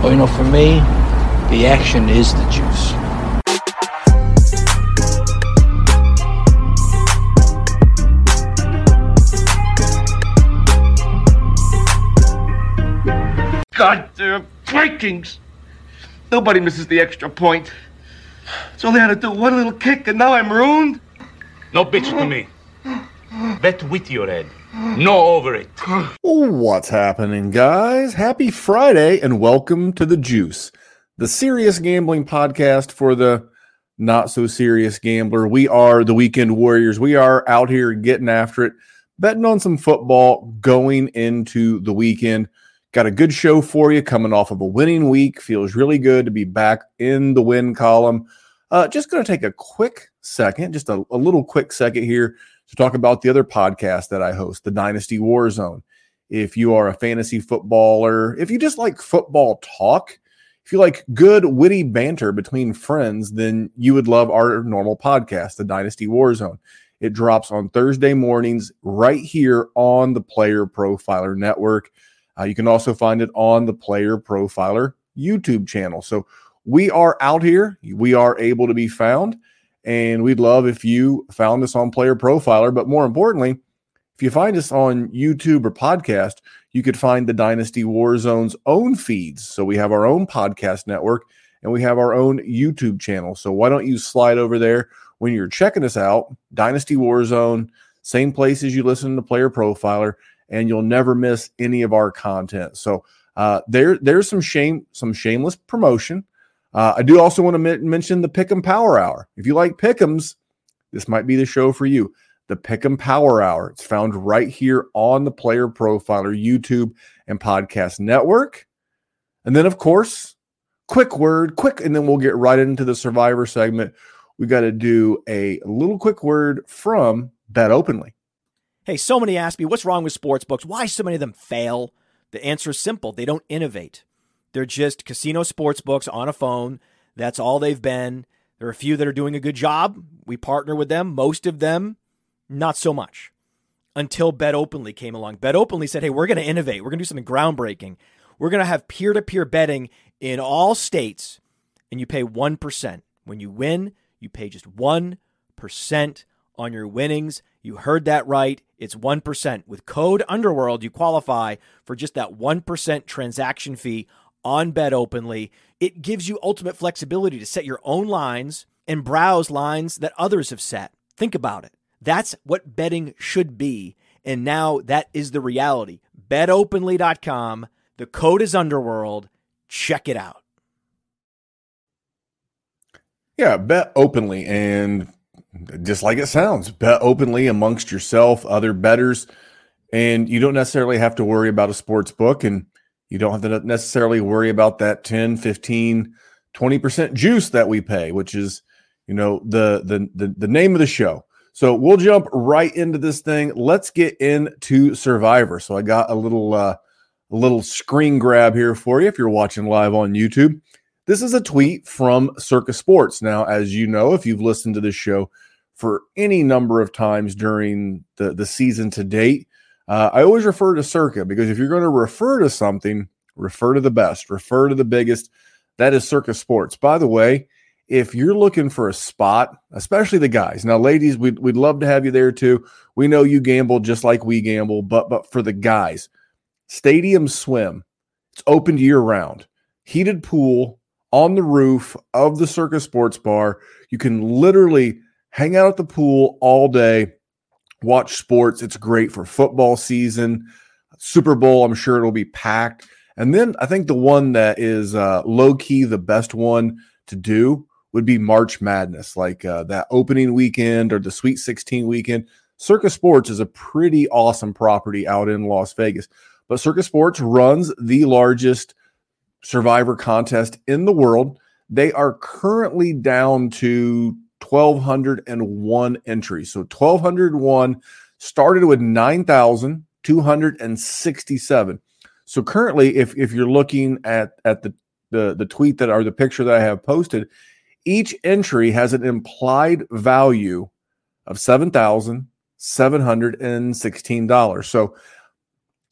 Well, you know, for me, the action is the juice. Goddamn Vikings! Nobody misses the extra point. It's only had to do one little kick, and now I'm ruined. No bitch to me. Bet with your head. No over it. What's happening, guys? Happy Friday and welcome to The Juice, the serious gambling podcast for the not so serious gambler. We are the Weekend Warriors. We are out here getting after it, betting on some football going into the weekend. Got a good show for you coming off of a winning week. Feels really good to be back in the win column. Uh, just going to take a quick second, just a, a little quick second here to talk about the other podcast that I host, the Dynasty Warzone. If you are a fantasy footballer, if you just like football talk, if you like good, witty banter between friends, then you would love our normal podcast, the Dynasty Warzone. It drops on Thursday mornings right here on the Player Profiler Network. Uh, you can also find it on the Player Profiler YouTube channel. So we are out here. We are able to be found. And we'd love if you found us on Player Profiler. But more importantly, if you find us on YouTube or podcast, you could find the Dynasty Warzone's own feeds. So we have our own podcast network and we have our own YouTube channel. So why don't you slide over there when you're checking us out? Dynasty Warzone, same place as you listen to Player Profiler, and you'll never miss any of our content. So uh, there, there's some shame, some shameless promotion. Uh, I do also want to m- mention the Pick'em Power Hour. If you like Pick'ems, this might be the show for you. The Pick'em Power Hour. It's found right here on the Player Profiler YouTube and Podcast Network. And then, of course, quick word, quick, and then we'll get right into the Survivor segment. We got to do a little quick word from Bet Openly. Hey, so many ask me, what's wrong with sports books? Why so many of them fail? The answer is simple they don't innovate. They're just casino sports books on a phone. That's all they've been. There are a few that are doing a good job. We partner with them. Most of them, not so much. Until Bet Openly came along. Bet Openly said, hey, we're going to innovate. We're going to do something groundbreaking. We're going to have peer to peer betting in all states, and you pay 1%. When you win, you pay just 1% on your winnings. You heard that right. It's 1%. With code Underworld, you qualify for just that 1% transaction fee on Bet Openly. It gives you ultimate flexibility to set your own lines and browse lines that others have set. Think about it. That's what betting should be. And now that is the reality. BetOpenly.com. The code is Underworld. Check it out. Yeah, bet openly and just like it sounds, bet openly amongst yourself, other betters, and you don't necessarily have to worry about a sports book and you don't have to necessarily worry about that 10, 15, 20% juice that we pay, which is, you know, the the the, the name of the show. So we'll jump right into this thing. Let's get into Survivor. So I got a little uh a little screen grab here for you if you're watching live on YouTube. This is a tweet from Circa Sports. Now, as you know, if you've listened to this show for any number of times during the, the season to date, uh, I always refer to Circa because if you're going to refer to something, refer to the best, refer to the biggest. That is Circa Sports. By the way, if you're looking for a spot, especially the guys, now ladies, we'd, we'd love to have you there too. We know you gamble just like we gamble, but but for the guys, Stadium Swim, it's open year round, heated pool on the roof of the Circa Sports Bar. You can literally hang out at the pool all day watch sports. It's great for football season, Super Bowl. I'm sure it'll be packed. And then I think the one that is uh, low key the best one to do would be March Madness, like uh, that opening weekend or the Sweet 16 weekend. Circa Sports is a pretty awesome property out in Las Vegas. But Circa Sports runs the largest survivor contest in the world. They are currently down to 1,201 entries. So 1,201 started with 9,267. So currently, if, if you're looking at, at the, the, the tweet that or the picture that I have posted, each entry has an implied value of $7,716. So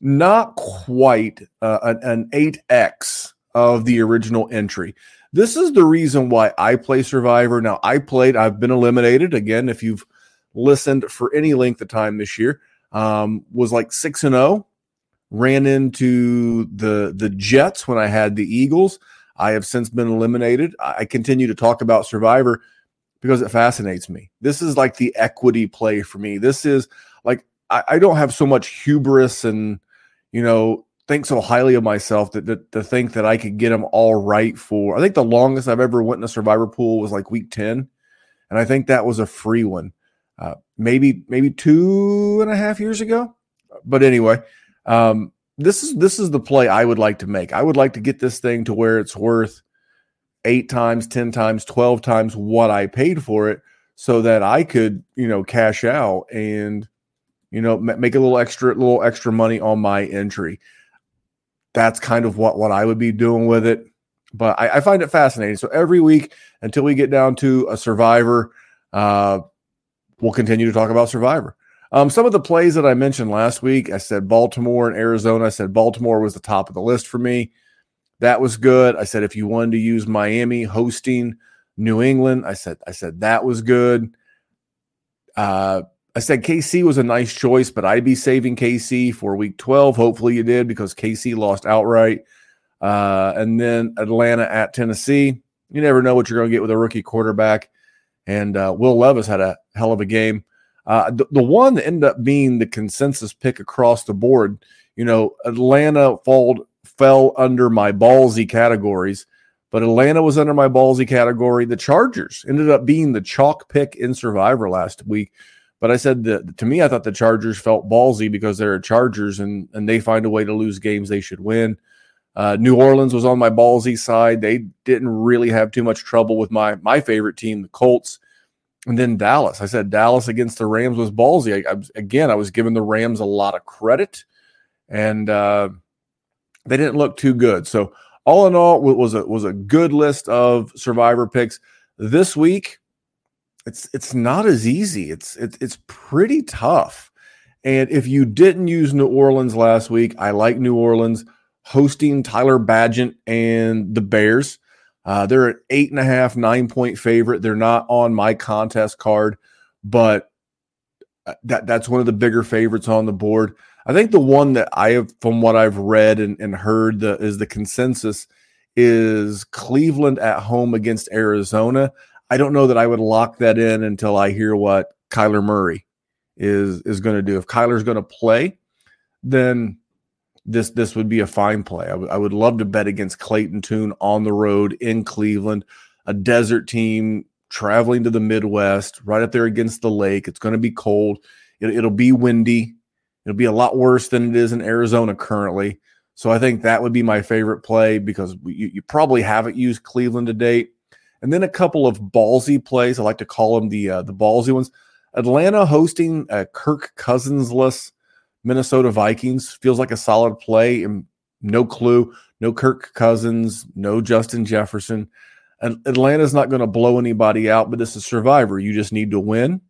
not quite uh, an, an 8x of the original entry. This is the reason why I play Survivor. Now, I played, I've been eliminated. Again, if you've listened for any length of time this year, um, was like 6 and 0. Ran into the the Jets when I had the Eagles. I have since been eliminated. I continue to talk about Survivor because it fascinates me. This is like the equity play for me. This is like I, I don't have so much hubris and you know think so highly of myself that, that to think that I could get them all right for. I think the longest I've ever went in a Survivor pool was like week ten, and I think that was a free one, uh, maybe maybe two and a half years ago. But anyway, um, this is this is the play I would like to make. I would like to get this thing to where it's worth eight times, ten times, twelve times what I paid for it, so that I could you know cash out and you know make a little extra little extra money on my entry. That's kind of what what I would be doing with it. But I, I find it fascinating. So every week until we get down to a survivor, uh, we'll continue to talk about survivor. Um, some of the plays that I mentioned last week, I said Baltimore and Arizona. I said Baltimore was the top of the list for me. That was good. I said if you wanted to use Miami hosting New England, I said I said that was good. Uh, I said KC was a nice choice, but I'd be saving KC for Week 12. Hopefully you did because KC lost outright. Uh, and then Atlanta at Tennessee. You never know what you're going to get with a rookie quarterback. And uh, Will Levis had a hell of a game. Uh, the, the one that ended up being the consensus pick across the board, you know, Atlanta fall, fell under my ballsy categories, but Atlanta was under my ballsy category. The Chargers ended up being the chalk pick in Survivor last week. But I said that to me, I thought the Chargers felt ballsy because they're Chargers and, and they find a way to lose games they should win. Uh, New Orleans was on my ballsy side. They didn't really have too much trouble with my my favorite team, the Colts. And then Dallas. I said Dallas against the Rams was ballsy. I, I, again, I was giving the Rams a lot of credit, and uh, they didn't look too good. So all in all, it was a was a good list of Survivor picks this week. It's it's not as easy. It's it's it's pretty tough. And if you didn't use New Orleans last week, I like New Orleans hosting Tyler Bagent and the Bears. Uh, they're an eight and a half, nine point favorite. They're not on my contest card, but uh, that that's one of the bigger favorites on the board. I think the one that I have, from what I've read and, and heard, the, is the consensus is Cleveland at home against Arizona. I don't know that I would lock that in until I hear what Kyler Murray is is going to do. If Kyler's going to play, then this this would be a fine play. I, w- I would love to bet against Clayton Tune on the road in Cleveland, a desert team traveling to the Midwest, right up there against the lake. It's going to be cold. It, it'll be windy. It'll be a lot worse than it is in Arizona currently. So I think that would be my favorite play because you, you probably haven't used Cleveland to date. And then a couple of ballsy plays. I like to call them the uh, the ballsy ones. Atlanta hosting a Kirk Cousinsless Minnesota Vikings feels like a solid play. And no clue, no Kirk Cousins, no Justin Jefferson. And Atlanta's not going to blow anybody out, but this is Survivor. You just need to win,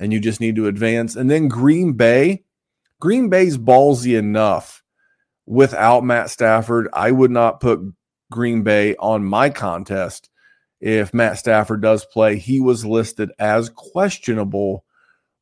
and you just need to advance. And then Green Bay, Green Bay's ballsy enough without Matt Stafford. I would not put Green Bay on my contest if Matt Stafford does play. He was listed as questionable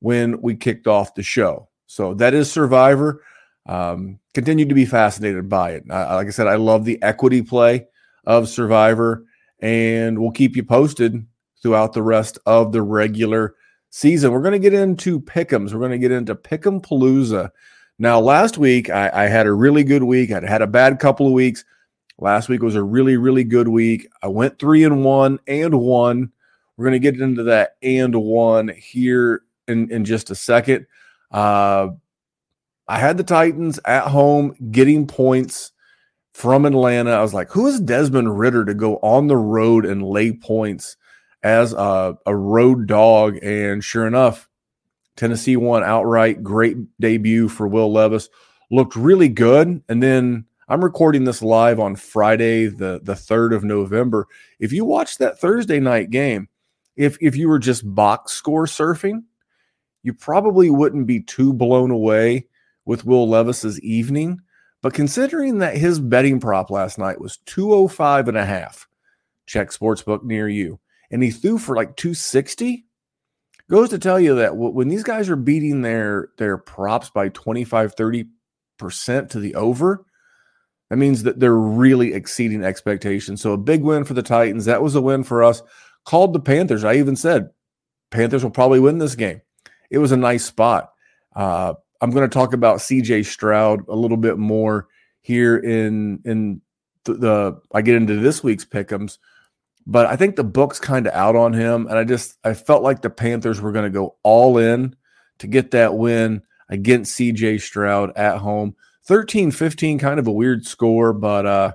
when we kicked off the show. So that is Survivor. Um, continue to be fascinated by it. Uh, like I said, I love the equity play of Survivor, and we'll keep you posted throughout the rest of the regular season. We're going to get into pick'ems. We're going to get into pick'em palooza. Now, last week I, I, had a really good week. I had a bad couple of weeks. Last week was a really, really good week. I went three and one and one. We're going to get into that and one here in, in just a second. Uh, I had the Titans at home getting points from Atlanta. I was like, who is Desmond Ridder to go on the road and lay points as a, a road dog? And sure enough, Tennessee won outright. Great debut for Will Levis. Looked really good. And then I'm recording this live on Friday, the, the 3rd of November. If you watch that Thursday night game, if if you were just box score surfing, you probably wouldn't be too blown away with Will Levis's evening. But considering that his betting prop last night was 205 and a half, check sportsbook near you, and he threw for like 260, goes to tell you that when these guys are beating their their props by 25 30% to the over, that means that they're really exceeding expectations. So a big win for the Titans. That was a win for us. Called the Panthers. I even said Panthers will probably win this game. It was a nice spot. Uh, I'm going to talk about CJ Stroud a little bit more here in in the, the I get into this week's pickums, but I think the book's kind of out on him, and I just I felt like the Panthers were going to go all in to get that win against CJ Stroud at home. 13-15, kind of a weird score, but uh,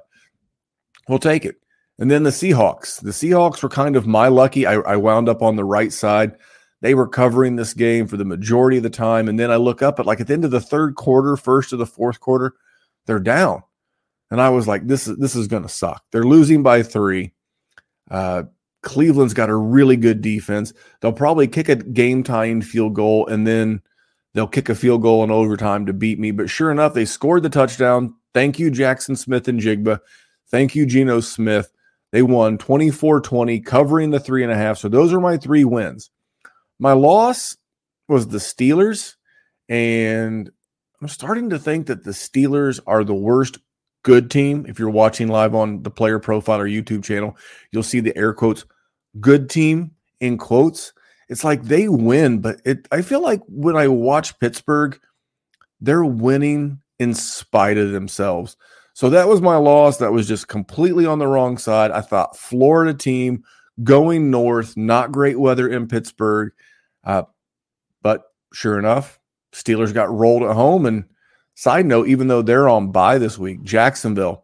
we'll take it. And then the Seahawks. The Seahawks were kind of my lucky. I, I wound up on the right side. They were covering this game for the majority of the time. And then I look up at like at the end of the third quarter, first of the fourth quarter, they're down. And I was like, this is this is gonna suck. They're losing by three. Uh, Cleveland's got a really good defense. They'll probably kick a game tying field goal and then they'll kick a field goal in overtime to beat me. But sure enough, they scored the touchdown. Thank you, Jaxon Smith-Njigba. Thank you, Geno Smith. They won 24 20, covering the three and a half. So those are my three wins. My loss was the Steelers, and I'm starting to think that the Steelers are the worst good team. If you're watching live on the Player Profiler YouTube channel, you'll see the air quotes good team in quotes. It's like they win, but it I feel like when I watch Pittsburgh, they're winning in spite of themselves. So that was my loss. That was just completely on the wrong side. I thought Florida team going north, not great weather in Pittsburgh. Uh, but sure enough, Steelers got rolled at home. And side note, even though they're on bye this week, Jacksonville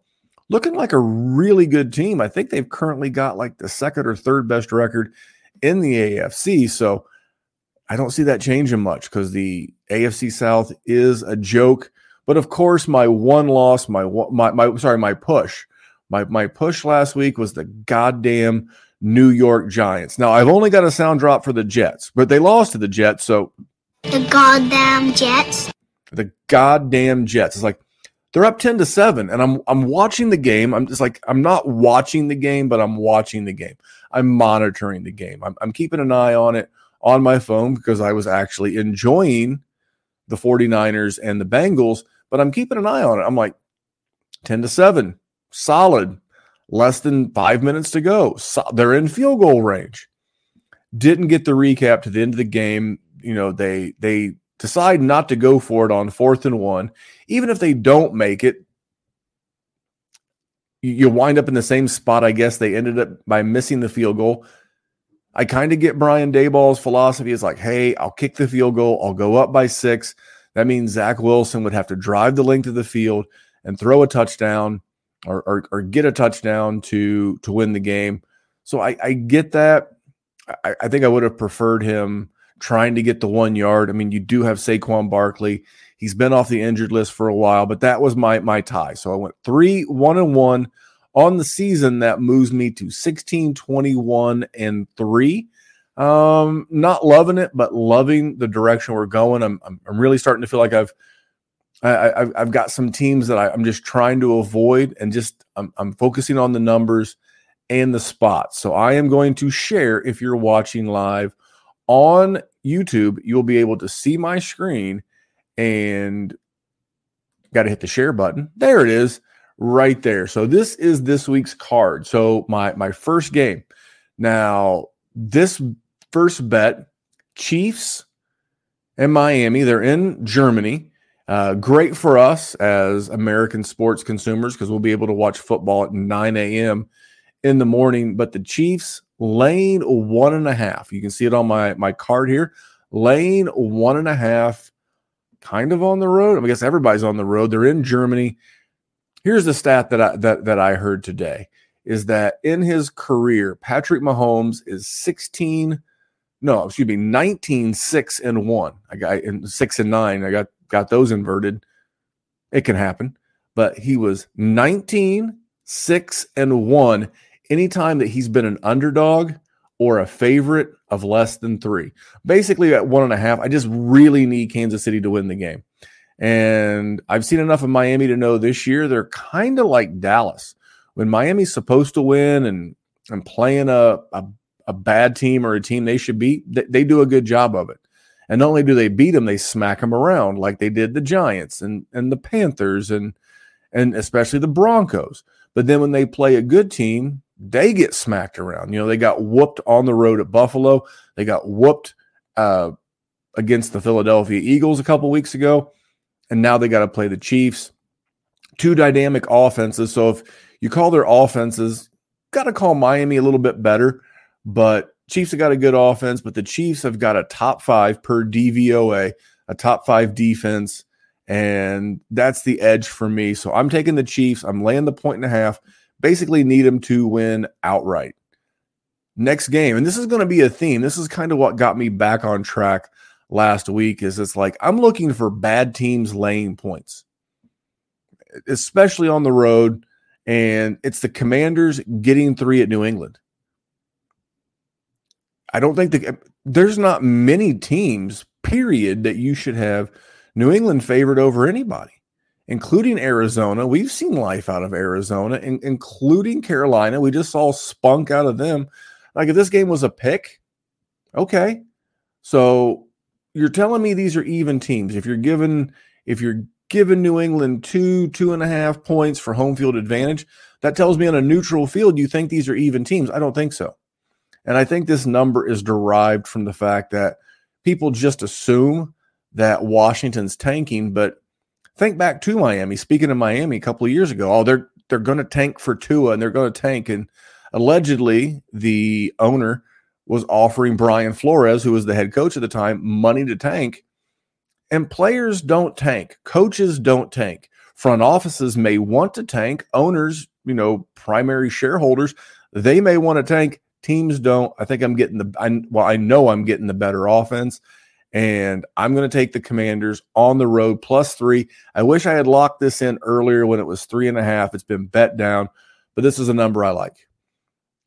looking like a really good team. I think they've currently got like the second or third best record in the AFC. So I don't see that changing much because the AFC South is a joke. But of course, my one loss, my my my sorry, my push, my my push last week was the goddamn New York Giants. Now, I've only got a sound drop for the Jets, but they lost to the Jets. So, the goddamn Jets. The goddamn Jets. It's like they're up 10 to 7 and I'm I'm watching the game. I'm just like I'm not watching the game, but I'm watching the game. I'm monitoring the game. I'm, I'm keeping an eye on it on my phone because I was actually enjoying the 49ers and the Bengals, but I'm keeping an eye on it. I'm like 10 to 7, solid less than five minutes to go. So they're in field goal range. Didn't get the recap to the end of the game. You know, they they decide not to go for it on fourth and one. Even if they don't make it, you wind up in the same spot. I guess they ended up by missing the field goal. I kind of get Brian Daboll's philosophy. It's like, hey, I'll kick the field goal. I'll go up by six. That means Zach Wilson would have to drive the length of the field and throw a touchdown or, or, or get a touchdown to to win the game. So I, I get that. I, I think I would have preferred him trying to get the one yard. I mean, you do have Saquon Barkley. He's been off the injured list for a while, but that was my my tie. So I went three, one and one on the season. That moves me to 16, 21, and three. Um, not loving it, but loving the direction we're going. I'm, I'm, I'm really starting to feel like I've I, have I've got some teams that I, am just trying to avoid, and just I'm, I'm focusing on the numbers and the spots. So I am going to share if you're watching live on YouTube, you'll be able to see my screen and got to hit the share button. There it is, right there. So this is this week's card. So my my first game. Now this first bet, Chiefs and Miami. They're in Germany. Uh, great for us as American sports consumers because we'll be able to watch football at 9 a.m. in the morning. But the Chiefs lane one and a half. You can see it on my my card here. Lane one and a half, kind of on the road. I guess everybody's on the road. They're in Germany. Here's the stat that I that that I heard today is that in his career, Patrick Mahomes is 16 no, excuse me, 19 6 and 1. I got in 6 and 9. I got got those inverted. It can happen. But he was 19, 6, and 1 anytime that he's been an underdog or a favorite of less than three. Basically, at one and a half, I just really need Kansas City to win the game. And I've seen enough of Miami to know this year they're kind of like Dallas. When Miami's supposed to win and and playing a, a, a bad team or a team they should beat, they, they do a good job of it. And not only do they beat them, they smack them around like they did the Giants and and the Panthers and and especially the Broncos. But then when they play a good team, they get smacked around. You know, they got whooped on the road at Buffalo. They got whooped uh, against the Philadelphia Eagles a couple weeks ago, and now they got to play the Chiefs. Two dynamic offenses. So if you call their offenses, got to call Miami a little bit better, but Chiefs have got a good offense, but the Chiefs have got a top five per DVOA, a top five defense, and that's the edge for me. So I'm taking the Chiefs. I'm laying the point and a half. Basically, need them to win outright. Next game, and this is going to be a theme. This is kind of what got me back on track last week. Is it's like I'm looking for bad teams laying points, especially on the road, and it's the Commanders getting three at New England. I don't think the, there's not many teams, period, that you should have New England favored over anybody, including Arizona. We've seen life out of Arizona, in, including Carolina. We just saw spunk out of them. Like if this game was a pick, okay. So you're telling me these are even teams. If you're given if you're giving New England two, two and a half points for home field advantage, that tells me on a neutral field you think these are even teams. I don't think so. And I think this number is derived from the fact that people just assume that Washington's tanking. But think back to Miami. Speaking of Miami, a couple of years ago, oh, they're they're going to tank for Tua and they're going to tank. And allegedly, the owner was offering Brian Flores, who was the head coach at the time, money to tank. And players don't tank, coaches don't tank. Front offices may want to tank, owners, you know, primary shareholders, they may want to tank. Teams don't. I think I'm getting the I, well, I know I'm getting the better offense and I'm going to take the Commanders on the road plus three. I wish I had locked this in earlier when it was three and a half. It's been bet down, but this is a number I like.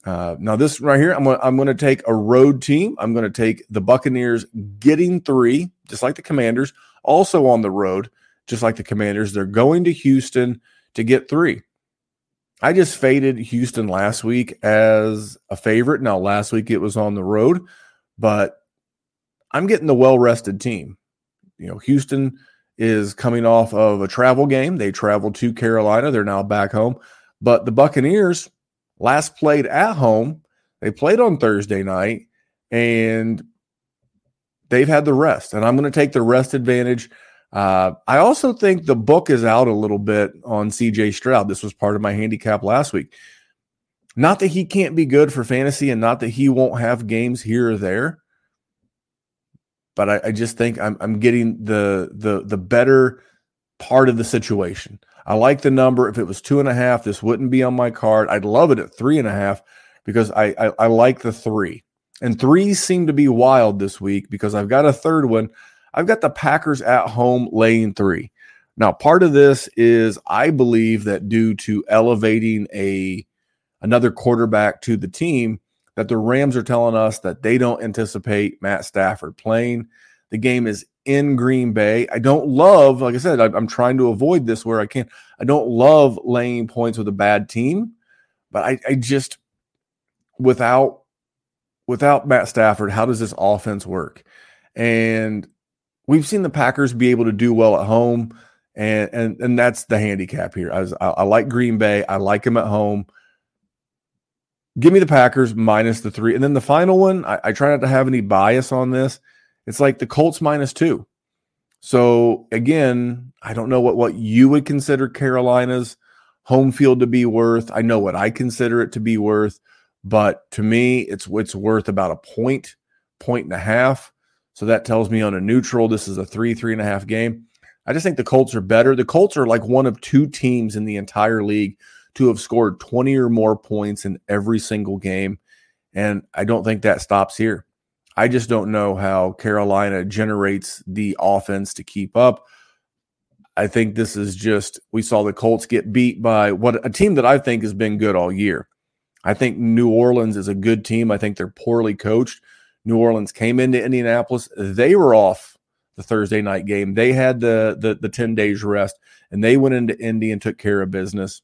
Uh, now this right here, I'm going I'm going to take a road team. I'm going to take the Buccaneers getting three, just like the Commanders, also on the road, just like the Commanders. They're going to Houston to get three. I just faded Houston last week as a favorite. Now last week it was on the road, but I'm getting the well rested team. You know, Houston is coming off of a travel game. They traveled to Carolina. They're now back home. But the Buccaneers last played at home. They played on Thursday night and they've had the rest. And I'm going to take the rest advantage. Uh, I also think the book is out a little bit on CJ Stroud. This was part of my handicap last week. Not that he can't be good for fantasy and not that he won't have games here or there, but I, I just think I'm, I'm getting the the the better part of the situation. I like the number. If it was two and a half, this wouldn't be on my card. I'd love it at three and a half because I, I, I like the three. And threes seem to be wild this week because I've got a third one. I've got the Packers at home laying three. Now, part of this is I believe that due to elevating a another quarterback to the team, that the Rams are telling us that they don't anticipate Matt Stafford playing. The game is in Green Bay. I don't love, like I said, I'm trying to avoid this where I can. I don't love laying points with a bad team, but I, I just without without Matt Stafford, how does this offense work? And we've seen the Packers be able to do well at home, and and and that's the handicap here. I, was, I, I like Green Bay. I like them at home. Give me the Packers minus the three. And then the final one, I, I try not to have any bias on this. It's like the Colts minus two. So again, I don't know what, what you would consider Carolina's home field to be worth. I know what I consider it to be worth, but to me, it's it's worth about a point, point and a half. So that tells me on a neutral, this is a three, three and a half game. I just think the Colts are better. The Colts are like one of two teams in the entire league to have scored 20 or more points in every single game. And I don't think that stops here. I just don't know how Carolina generates the offense to keep up. I think this is just, we saw the Colts get beat by what a team that I think has been good all year. I think New Orleans is a good team. I think they're poorly coached. New Orleans came into Indianapolis. They were off the Thursday night game. They had the the the 10 days rest and they went into Indy and took care of business.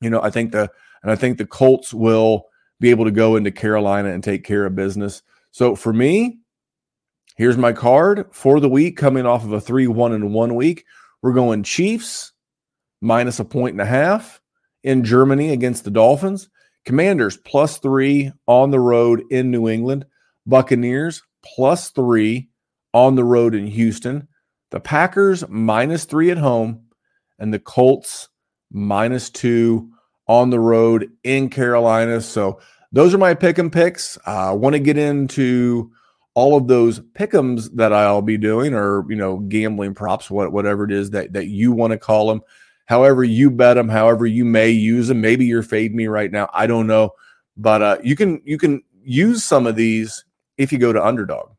You know, I think the and I think the Colts will be able to go into Carolina and take care of business. So for me, here's my card for the week coming off of a 3-1 and 1 week. We're going Chiefs minus a point and a half in Germany against the Dolphins. Commanders plus 3 on the road in New England. Buccaneers plus 3 on the road in Houston. The Packers minus 3 at home and the Colts minus 2 on the road in Carolina. So those are my pick 'em picks. I uh, want to get into all of those pick'ems that I'll be doing, or you know, gambling props, what whatever it is that that you want to call them. However you bet them, however you may use them. Maybe you're fade me right now. I don't know, but uh, you can you can use some of these if you go to underdog.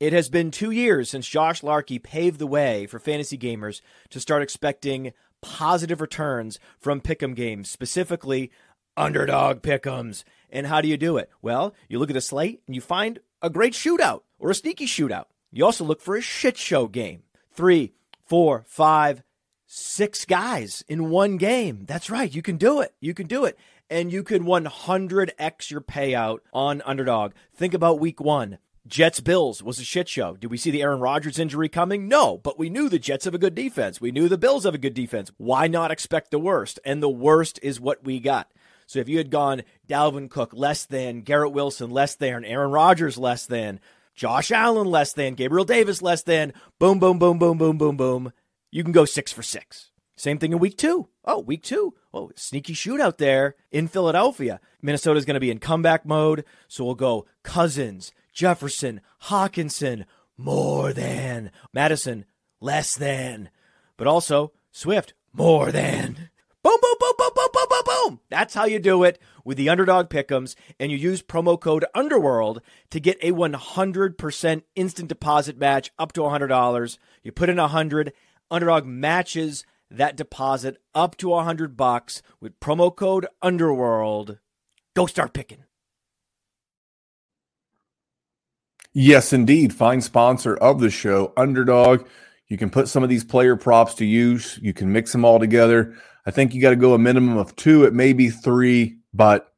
It has been two years since Josh Larkey paved the way for fantasy gamers to start expecting positive returns from pick'em games, specifically underdog pick'ems. And how do you do it? Well, you look at a slate and you find a great shootout or a sneaky shootout. You also look for a shit show game. Three, four, five, six guys in one game. That's right. You can do it. You can do it. And you can 100x your payout on underdog. Think about week one. Jets Bills was a shit show. Did we see the Aaron Rodgers injury coming? No, but we knew the Jets have a good defense. We knew the Bills have a good defense. Why not expect the worst? And the worst is what we got. So if you had gone Dalvin Cook less than, Garrett Wilson less than, Aaron Rodgers less than, Josh Allen less than, Gabriel Davis less than, boom, boom, boom, boom, boom, boom, boom, you can go six for six. Same thing in week two. Oh, week two. Oh, sneaky shootout there in Philadelphia. Minnesota's going to be in comeback mode. So we'll go Cousins, Jefferson, Hockenson, more than. Madison, less than. But also Swift, more than. Boom, boom, boom, boom, boom, boom, boom, boom. That's how you do it with the underdog pickums. And you use promo code Underworld to get a 100% instant deposit match up to $100. You put in 100 Underdog matches that deposit up to 100 bucks with promo code Underworld. Go start picking. Yes, indeed. Fine sponsor of the show, Underdog. You can put some of these player props to use. You can mix them all together. I think you got to go a minimum of two. It may be three, but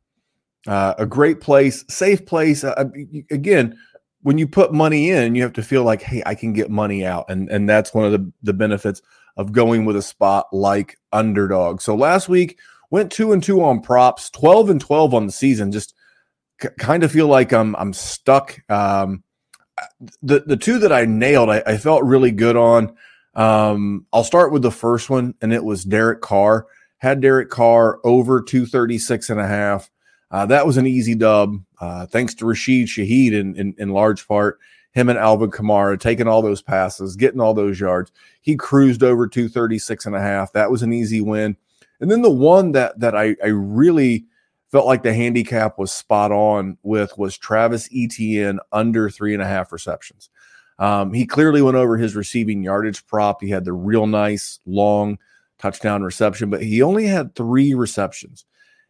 uh, a great place, safe place. Uh, again, when you put money in, you have to feel like, hey, I can get money out, and and that's one of the the benefits of going with a spot like underdog. So last week went two and two on props, twelve and twelve on the season. Just c- kind of feel like I'm I'm stuck. Um, the the two that I nailed, I, I felt really good on. Um, I'll start with the first one, and it was Derek Carr. Had Derek Carr over 236 and a half. Uh, that was an easy dub, uh, thanks to Rashid Shaheed in, in, in large part. Him and Alvin Kamara taking all those passes, getting all those yards. He cruised over 236 and a half. That was an easy win. And then the one that that I, I really felt like the handicap was spot on with was Travis Etienne under three and a half receptions. Um, he clearly went over his receiving yardage prop. He had the real nice long touchdown reception, but he only had three receptions.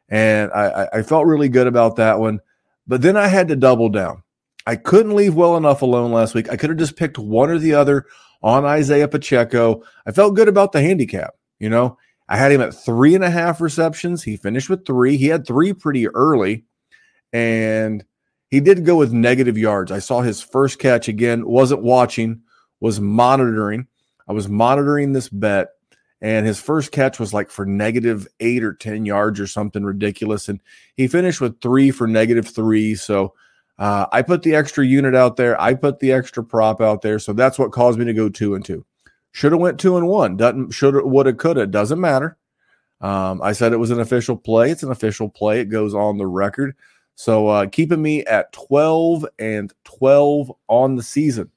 And I, I felt really good about that one. But then I had to double down. I couldn't leave well enough alone last week. I could have just picked one or the other on Isaiah Pacheco. I felt good about the handicap. You know, I had him at three and a half receptions. He finished with three. He had three pretty early, and he did go with negative yards. I saw his first catch again, wasn't watching, was monitoring. I was monitoring this bet, and his first catch was like for negative eight or 10 yards or something ridiculous. And he finished with three for negative three. So uh, I put the extra unit out there. I put the extra prop out there. So that's what caused me to go two and two. Should have went two and one. Doesn't should would have could have doesn't matter. Um, I said it was an official play. It's an official play. It goes on the record. So uh, keeping me at 12 and 12 on the season.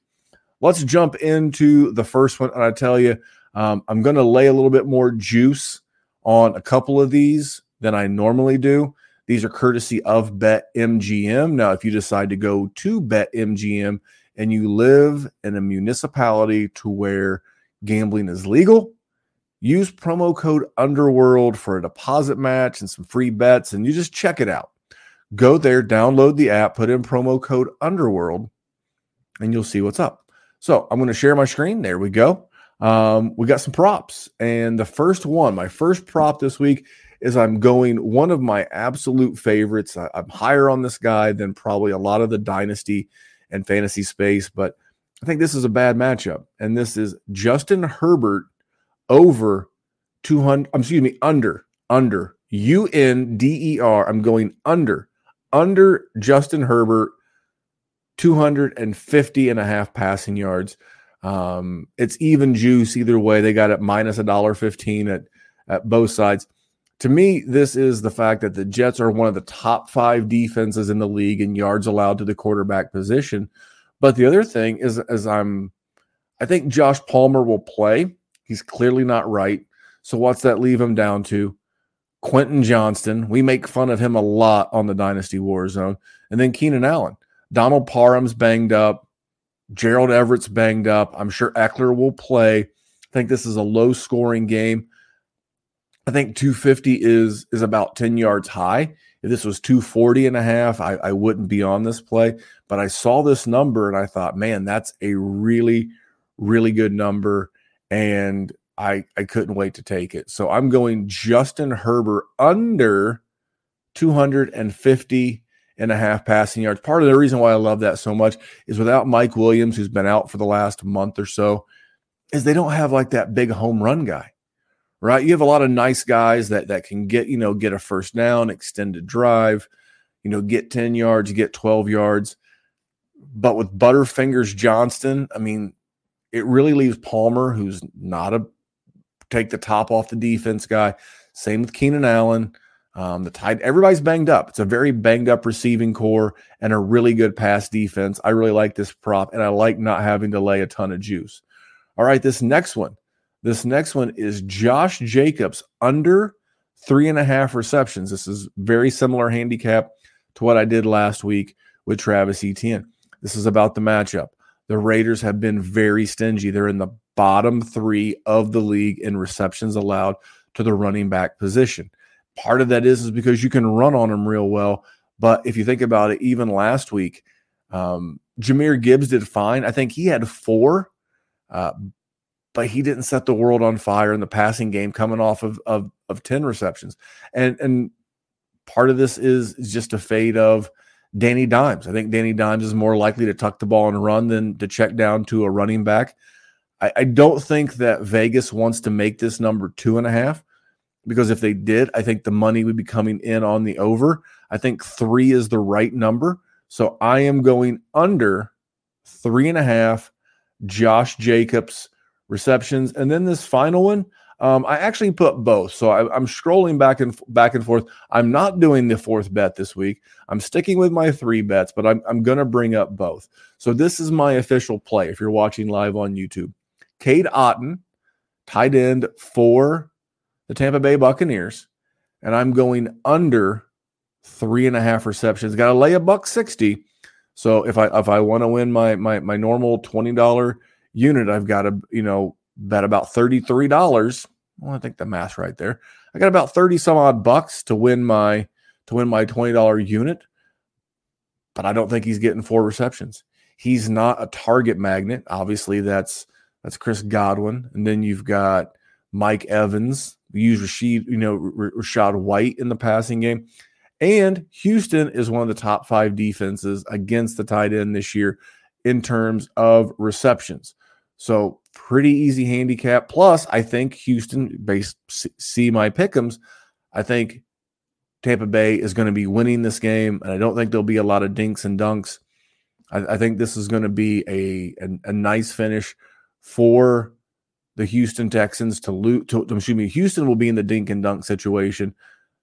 Let's jump into the first one. And I tell you, um, I'm going to lay a little bit more juice on a couple of these than I normally do. These are courtesy of BetMGM. Now, if you decide to go to BetMGM and you live in a municipality to where gambling is legal, use promo code Underworld for a deposit match and some free bets, and you just check it out. Go there, download the app, put in promo code Underworld, and you'll see what's up. So I'm going to share my screen. There we go. Um, we got some props. And the first one, my first prop this week is I'm going one of my absolute favorites. I, I'm higher on this guy than probably a lot of the dynasty and fantasy space, but I think this is a bad matchup. And this is Justin Herbert over 200, excuse me, under, under U N D E R. I'm going under, under Justin Herbert, 250 and a half passing yards. Um, it's even juice either way. They got it minus a dollar 15 at, at both sides. To me, this is the fact that the Jets are one of the top five defenses in the league in yards allowed to the quarterback position. But the other thing is, as I'm, I think Josh Palmer will play. He's clearly not right. So what's that leave him down to? Quentin Johnston. We make fun of him a lot on the Dynasty War Zone. And then Keenan Allen. Donald Parham's banged up. Gerald Everett's banged up. I'm sure Ekeler will play. I think this is a low scoring game. I think 250 is is about 10 yards high. If this was 240 and a half, I, I wouldn't be on this play. But I saw this number and I thought, man, that's a really, really good number. And I, I couldn't wait to take it. So I'm going Justin Herbert under 250 and a half passing yards. Part of the reason why I love that so much is without Mike Williams, who's been out for the last month or so, is they don't have like that big home run guy, right? You have a lot of nice guys that that can get, you know, get a first down, extended drive, you know, get 10 yards, get 12 yards. But with Butterfingers Johnston, I mean, it really leaves Palmer, who's not a take the top off the defense guy. Same with Keenan Allen. Um, the tight everybody's banged up. It's a very banged up receiving core and a really good pass defense. I really like this prop, and I like not having to lay a ton of juice. All right, this next one. This next one is Josh Jacobs under three and a half receptions. This is very similar handicap to what I did last week with Travis Etienne. This is about the matchup. The Raiders have been very stingy. They're in the bottom three of the league in receptions allowed to the running back position. Part of that is, is because you can run on them real well. But if you think about it, even last week, um, Jahmyr Gibbs did fine. I think he had four, uh, but he didn't set the world on fire in the passing game coming off of, of, of 10 receptions. And, and part of this is, just a fade of Danny Dimes. I think Danny Dimes is more likely to tuck the ball and run than to check down to a running back. I, I don't think that Vegas wants to make this number two and a half because if they did, I think the money would be coming in on the over. I think three is the right number. So I am going under three and a half Josh Jacobs receptions. And then this final one, um, I actually put both. So I, am scrolling back and back and forth. I'm not doing the fourth bet this week. I'm sticking with my three bets, but I'm, I'm going to bring up both. So this is my official play if you're watching live on YouTube. Cade Otton, tight end for the Tampa Bay Buccaneers, and I'm going under three and a half receptions. Got to lay a buck sixty. So if I if I want to win my my my normal twenty dollar unit, I've got a, you know bet about thirty three dollars. Well, I think the math right there. I got about thirty some odd bucks to win my to win my twenty dollar unit, but I don't think he's getting four receptions. He's not a target magnet. Obviously, that's that's Chris Godwin, and then you've got Mike Evans. We use Rashid, you know, R- Rachaad White in the passing game. And Houston is one of the top five defenses against the tight end this year in terms of receptions. So pretty easy handicap. Plus, I think Houston, based see my pickums, I think Tampa Bay is going to be winning this game, and I don't think there'll be a lot of dinks and dunks. I, I think this is going to be a, a, a nice finish for the Houston Texans to loot. To, excuse me, Houston will be in the dink and dunk situation,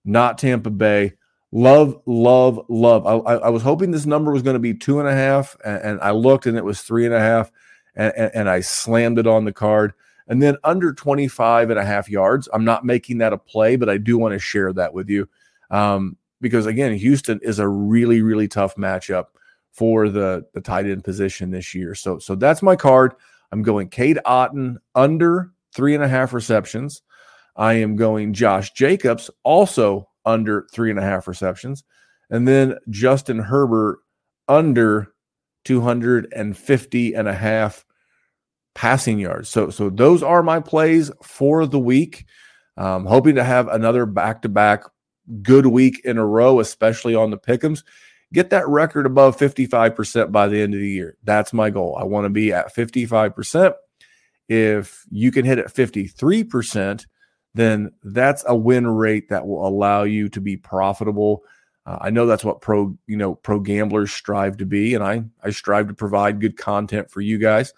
not Tampa Bay. Love, love, love. I, I, I was hoping this number was going to be two and a half, and, and, I looked and it was three and a half, and, and, and I slammed it on the card. And then under 25 and a half yards, I'm not making that a play, but I do want to share that with you. Um, because again, Houston is a really, really tough matchup for the, the tight end position this year. So, so that's my card. I'm going Cade Otton under three and a half receptions. I am going Josh Jacobs also under three and a half receptions. And then Justin Herbert under 250 and a half passing yards. So, so those are my plays for the week. Um, hoping to have another back to back good week in a row, especially on the pickums. Get that record above 55% by the end of the year. That's my goal. I want to be at 55%. If you can hit at 53%, then that's a win rate that will allow you to be profitable. Uh, I know that's what pro, you know, pro gamblers strive to be, and I I strive to provide good content for you guys.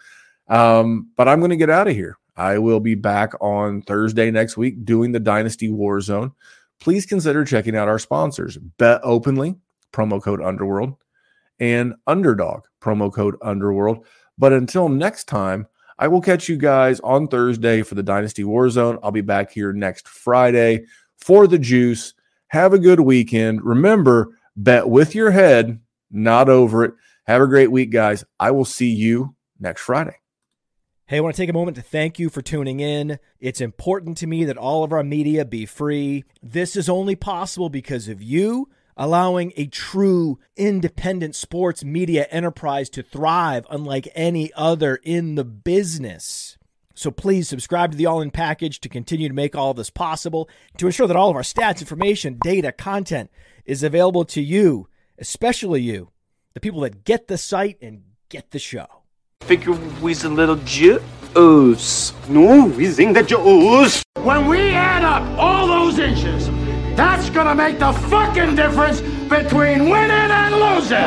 Um, but I'm going to get out of here. I will be back on Thursday next week doing the Dynasty Warzone. Please consider checking out our sponsors: Bet Openly, promo code Underworld, and Underdog, promo code Underworld. But until next time, I will catch you guys on Thursday for the Dynasty Warzone. I'll be back here next Friday for the juice. Have a good weekend. Remember, bet with your head, not over it. Have a great week, guys. I will see you next Friday. Hey, I want to take a moment to thank you for tuning in. It's important to me that all of our media be free. This is only possible because of you allowing a true independent sports media enterprise to thrive unlike any other in the business. So please subscribe to the All In package to continue to make all of this possible, to ensure that all of our stats, information, data, content is available to you, especially you, the people that get the site and get the show. Figure we's a little juice. No, we sing the Jews. When we add up all those inches, that's gonna make the fucking difference between winning and losing.